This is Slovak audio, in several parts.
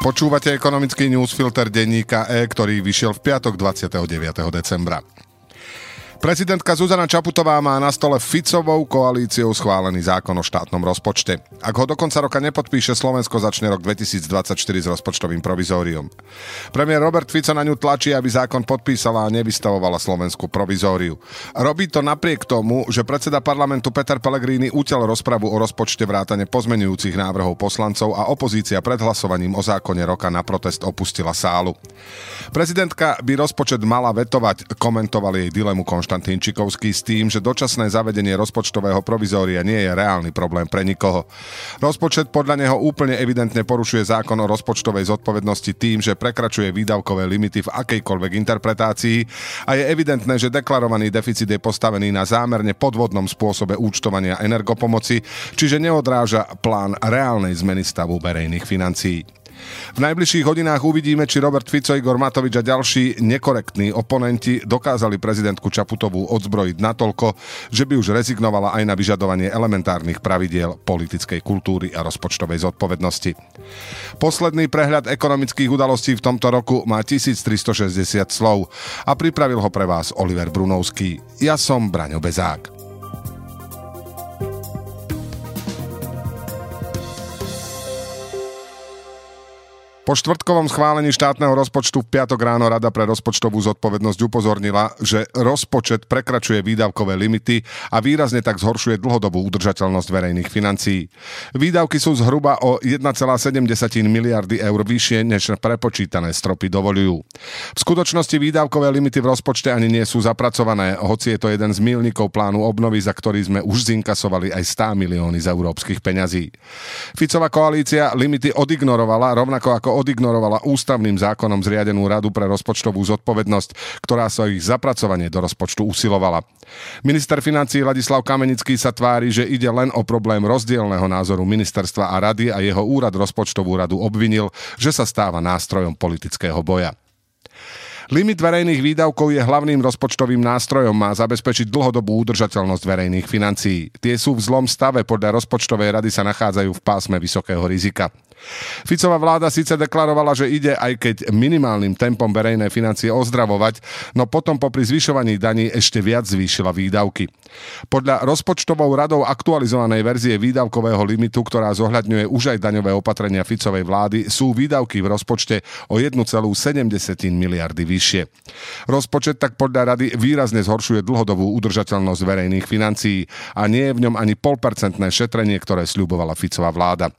Počúvate ekonomický newsfilter denníka E, ktorý vyšiel v piatok 29. decembra. Prezidentka Zuzana Čaputová má na stole Ficovou koalíciou schválený zákon o štátnom rozpočte. Ak ho do konca roka nepodpíše, Slovensko začne rok 2024 s rozpočtovým provizórium. Premiér Robert Fico na ňu tlačí, aby zákon podpísala a nevystavovala Slovensku provizóriu. Robí to napriek tomu, že predseda parlamentu Peter Pellegrini utel rozpravu o rozpočte vrátane pozmenujúcich návrhov poslancov a opozícia pred hlasovaním o zákone roka na protest opustila sálu. Prezidentka by rozpočet mala vetovať, komentovali jej dilemu konštatovať Konštantín Čikovský s tým, že dočasné zavedenie rozpočtového provizória nie je reálny problém pre nikoho. Rozpočet podľa neho úplne evidentne porušuje zákon o rozpočtovej zodpovednosti tým, že prekračuje výdavkové limity v akejkoľvek interpretácii a je evidentné, že deklarovaný deficit je postavený na zámerne podvodnom spôsobe účtovania energopomoci, čiže neodráža plán reálnej zmeny stavu verejných financií. V najbližších hodinách uvidíme, či Robert Fico, Igor Matovič a ďalší nekorektní oponenti dokázali prezidentku Čaputovú odzbrojiť natoľko, že by už rezignovala aj na vyžadovanie elementárnych pravidiel politickej kultúry a rozpočtovej zodpovednosti. Posledný prehľad ekonomických udalostí v tomto roku má 1360 slov a pripravil ho pre vás Oliver Brunovský. Ja som Braňo Bezák. Po štvrtkovom schválení štátneho rozpočtu v piatok ráno Rada pre rozpočtovú zodpovednosť upozornila, že rozpočet prekračuje výdavkové limity a výrazne tak zhoršuje dlhodobú udržateľnosť verejných financií. Výdavky sú zhruba o 1,7 miliardy eur vyššie, než prepočítané stropy dovolujú. V skutočnosti výdavkové limity v rozpočte ani nie sú zapracované, hoci je to jeden z milníkov plánu obnovy, za ktorý sme už zinkasovali aj 100 milióny z európskych peňazí. Ficová koalícia limity odignorovala, rovnako ako odignorovala ústavným zákonom zriadenú Radu pre rozpočtovú zodpovednosť, ktorá sa ich zapracovanie do rozpočtu usilovala. Minister financí Ladislav Kamenický sa tvári, že ide len o problém rozdielného názoru ministerstva a rady a jeho úrad rozpočtovú radu obvinil, že sa stáva nástrojom politického boja. Limit verejných výdavkov je hlavným rozpočtovým nástrojom, má zabezpečiť dlhodobú udržateľnosť verejných financií. Tie sú v zlom stave, podľa rozpočtovej rady sa nachádzajú v pásme vysokého rizika. Ficová vláda síce deklarovala, že ide aj keď minimálnym tempom verejné financie ozdravovať, no potom popri zvyšovaní daní ešte viac zvýšila výdavky. Podľa rozpočtovou radou aktualizovanej verzie výdavkového limitu, ktorá zohľadňuje už aj daňové opatrenia Ficovej vlády, sú výdavky v rozpočte o 1,7 miliardy vyššie. Rozpočet tak podľa rady výrazne zhoršuje dlhodobú udržateľnosť verejných financií a nie je v ňom ani polpercentné šetrenie, ktoré sľubovala Ficová vláda.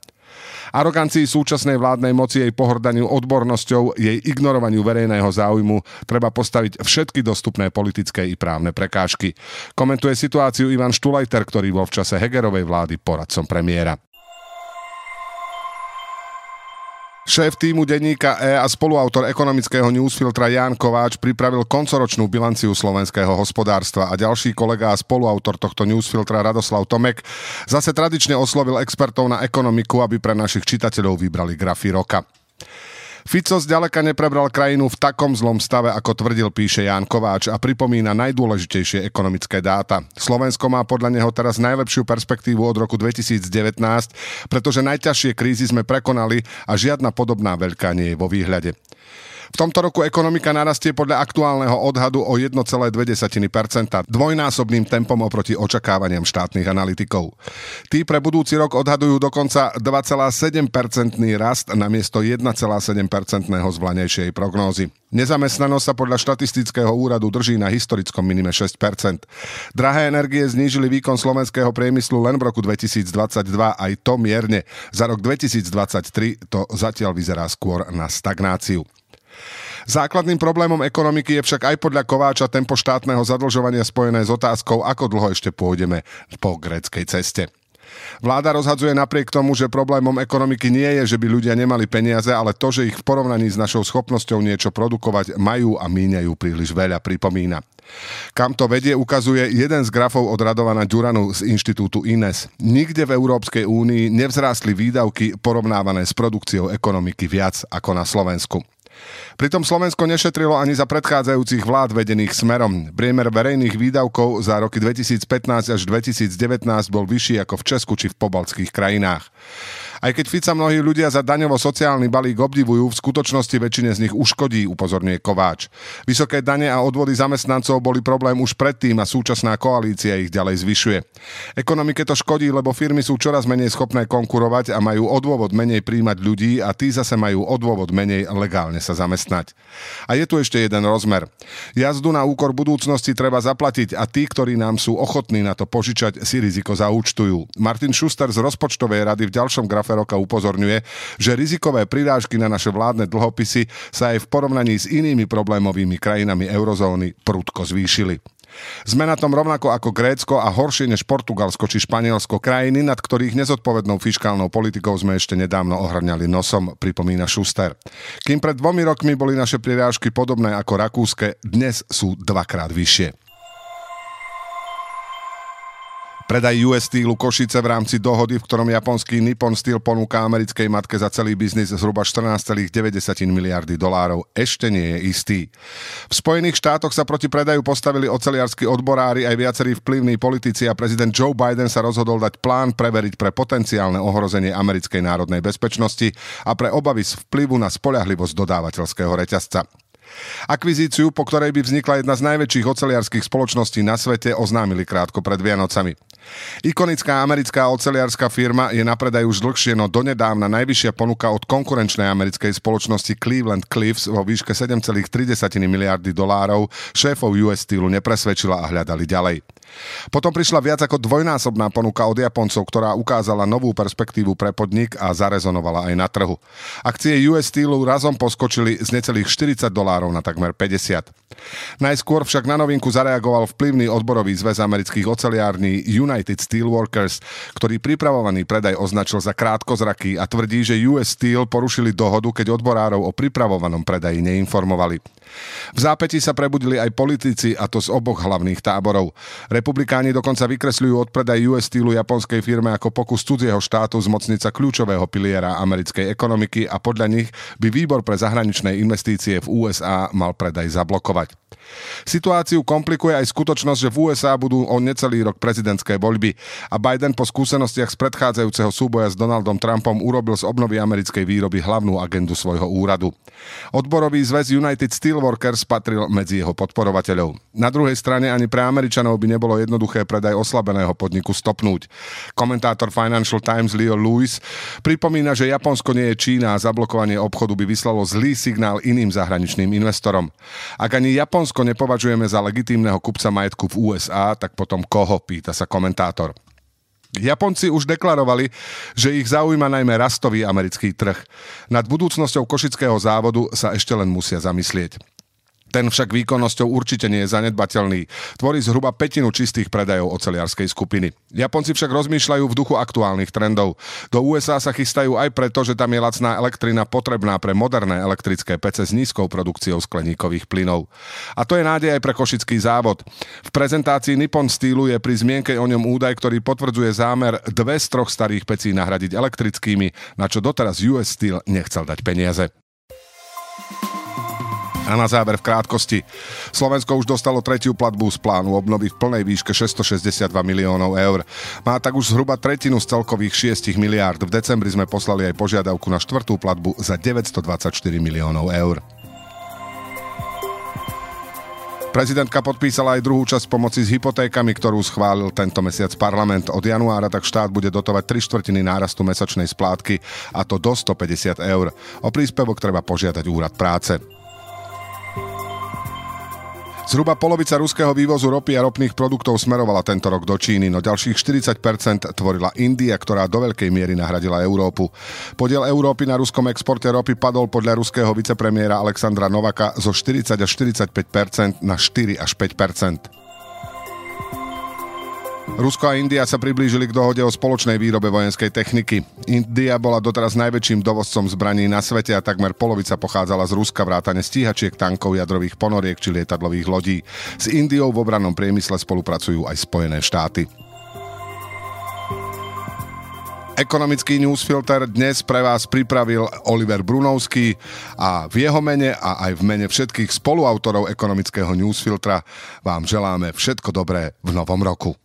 Arogancii súčasnej vládnej moci, jej pohrdaniu odbornosťou, jej ignorovaniu verejného záujmu treba postaviť všetky dostupné politické i právne prekážky. Komentuje situáciu Ivan Štulajter, ktorý bol v čase Hegerovej vlády poradcom premiéra. Šéf týmu denníka E a spoluautor ekonomického newsfiltra Ján Kováč pripravil koncoročnú bilanciu slovenského hospodárstva a ďalší kolega a spoluautor tohto newsfiltra Radoslav Tomek zase tradične oslovil expertov na ekonomiku, aby pre našich čitateľov vybrali grafy roka. Fico zďaleka neprebral krajinu v takom zlom stave, ako tvrdil, píše Ján Kováč a pripomína najdôležitejšie ekonomické dáta. Slovensko má podľa neho teraz najlepšiu perspektívu od roku 2019, pretože najťažšie krízy sme prekonali a žiadna podobná veľká nie je vo výhľade. V tomto roku ekonomika narastie podľa aktuálneho odhadu o 1,2%, dvojnásobným tempom oproti očakávaniam štátnych analytikov. Tí pre budúci rok odhadujú dokonca 2,7% rast namiesto 1,7% zvlanejšej prognózy. Nezamestnanosť sa podľa štatistického úradu drží na historickom minime 6%. Drahé energie znížili výkon slovenského priemyslu len v roku 2022, aj to mierne. Za rok 2023 to zatiaľ vyzerá skôr na stagnáciu. Základným problémom ekonomiky je však aj podľa Kováča tempo štátneho zadlžovania spojené s otázkou, ako dlho ešte pôjdeme po gréckej ceste. Vláda rozhadzuje napriek tomu, že problémom ekonomiky nie je, že by ľudia nemali peniaze, ale to, že ich v porovnaní s našou schopnosťou niečo produkovať majú a míňajú príliš veľa, pripomína. Kam to vedie, ukazuje jeden z grafov od Radovana Ďuranu z inštitútu INES. Nikde v Európskej únii nevzrástli výdavky porovnávané s produkciou ekonomiky viac ako na Slovensku. Pritom Slovensko nešetrilo ani za predchádzajúcich vlád vedených smerom. Priemer verejných výdavkov za roky 2015 až 2019 bol vyšší ako v Česku či v pobaltských krajinách. Aj keď Fica mnohí ľudia za daňovo-sociálny balík obdivujú, v skutočnosti väčšine z nich uškodí, upozorňuje Kováč. Vysoké dane a odvody zamestnancov boli problém už predtým a súčasná koalícia ich ďalej zvyšuje. Ekonomike to škodí, lebo firmy sú čoraz menej schopné konkurovať a majú odôvod menej príjmať ľudí a tí zase majú odôvod menej legálne sa zamestnať. A je tu ešte jeden rozmer. Jazdu na úkor budúcnosti treba zaplatiť a tí, ktorí nám sú ochotní na to požičať, si riziko zaúčtujú. Martin Schuster z rozpočtovej rady v ďalšom grafe roka upozorňuje, že rizikové prirážky na naše vládne dlhopisy sa aj v porovnaní s inými problémovými krajinami eurozóny prudko zvýšili. Sme na tom rovnako ako Grécko a horšie než Portugalsko či Španielsko, krajiny, nad ktorých nezodpovednou fiskálnou politikou sme ešte nedávno ohrňali nosom, pripomína Schuster. Kým pred dvomi rokmi boli naše prirážky podobné ako rakúske, dnes sú dvakrát vyššie. Predaj US Steelu Košice v rámci dohody, v ktorom japonský Nippon Steel ponúka americkej matke za celý biznis zhruba 14,9 miliardy dolárov, ešte nie je istý. V Spojených štátoch sa proti predaju postavili oceliarskí odborári aj viacerí vplyvní politici a prezident Joe Biden sa rozhodol dať plán preveriť pre potenciálne ohrozenie americkej národnej bezpečnosti a pre obavy z vplyvu na spoľahlivosť dodávateľského reťazca. Akvizíciu, po ktorej by vznikla jedna z najväčších oceliarských spoločností na svete, oznámili krátko pred Vianocami. Ikonická americká oceliarská firma je na predaj už dlhšie, no donedávna najvyššia ponuka od konkurenčnej americkej spoločnosti Cleveland Cliffs vo výške 7,3 miliardy dolárov šéfov US Steelu nepresvedčila a hľadali ďalej. Potom prišla viac ako dvojnásobná ponuka od Japoncov, ktorá ukázala novú perspektívu pre podnik a zarezonovala aj na trhu. Akcie US Steelu razom poskočili z necelých 40 dolárov na takmer 50. Najskôr však na novinku zareagoval vplyvný odborový zväz amerických oceliární United Steelworkers, ktorý pripravovaný predaj označil za krátkozraký a tvrdí, že US Steel porušili dohodu, keď odborárov o pripravovanom predaji neinformovali. V zápäti sa prebudili aj politici, a to z oboch hlavných táborov. Republikáni dokonca vykresľujú odpredaj US Steelu japonskej firme ako pokus cudzieho štátu zmocniť sa kľúčového piliera americkej ekonomiky a podľa nich by výbor pre zahraničné investície v USA mal predaj zablokovať. Situáciu komplikuje aj skutočnosť, že v USA budú o necelý rok prezidentské voľby a Biden po skúsenostiach z predchádzajúceho súboja s Donaldom Trumpom urobil z obnovy americkej výroby hlavnú agendu svojho úradu. Odborový zväz United Steelworkers patril medzi jeho podporovateľov. Na druhej strane ani pre Američanov by nebolo jednoduché predaj oslabeného podniku stopnúť. Komentátor Financial Times Leo Lewis pripomína, že Japonsko nie je Čína a zablokovanie obchodu by vyslalo zlý signál iným zahraničným investorom. Ak ani Japonsko nepovažujeme za legitímneho kupca majetku v USA, tak potom koho, pýta sa komentátor. Japonci už deklarovali, že ich zaujíma najmä rastový americký trh. Nad budúcnosťou košického závodu sa ešte len musia zamyslieť. Ten však výkonnosťou určite nie je zanedbateľný. Tvorí zhruba petinu čistých predajov oceliarskej skupiny. Japonci však rozmýšľajú v duchu aktuálnych trendov. Do USA sa chystajú aj preto, že tam je lacná elektrina potrebná pre moderné elektrické pece s nízkou produkciou skleníkových plynov. A to je nádej aj pre košický závod. V prezentácii Nippon Steelu je pri zmienke o ňom údaj, ktorý potvrdzuje zámer dve z troch starých pecí nahradiť elektrickými, na čo doteraz US Steel nechcel dať peniaze. A na záver v krátkosti. Slovensko už dostalo tretiu platbu z plánu obnovy v plnej výške 662 miliónov eur. Má tak už zhruba tretinu z celkových 6 miliárd. V decembri sme poslali aj požiadavku na štvrtú platbu za 924 miliónov eur. Prezidentka podpísala aj druhú časť pomoci s hypotékami, ktorú schválil tento mesiac parlament. Od januára tak štát bude dotovať 3 štvrtiny nárastu mesačnej splátky a to do 150 eur. O príspevok treba požiadať úrad práce. Zhruba polovica ruského vývozu ropy a ropných produktov smerovala tento rok do Číny, no ďalších 40% tvorila India, ktorá do veľkej miery nahradila Európu. Podiel Európy na ruskom exporte ropy padol podľa ruského vicepremiéra Alexandra Novaka zo 40 až 45% na 4 až 5%. Rusko a India sa priblížili k dohode o spoločnej výrobe vojenskej techniky. India bola doteraz najväčším dovozcom zbraní na svete a takmer polovica pochádzala z Ruska vrátane stíhačiek, tankov, jadrových ponoriek či lietadlových lodí. S Indiou v obrannom priemysle spolupracujú aj Spojené štáty. Ekonomický newsfilter dnes pre vás pripravil Oliver Brunovský a v jeho mene a aj v mene všetkých spoluautorov ekonomického newsfiltra vám želáme všetko dobré v novom roku.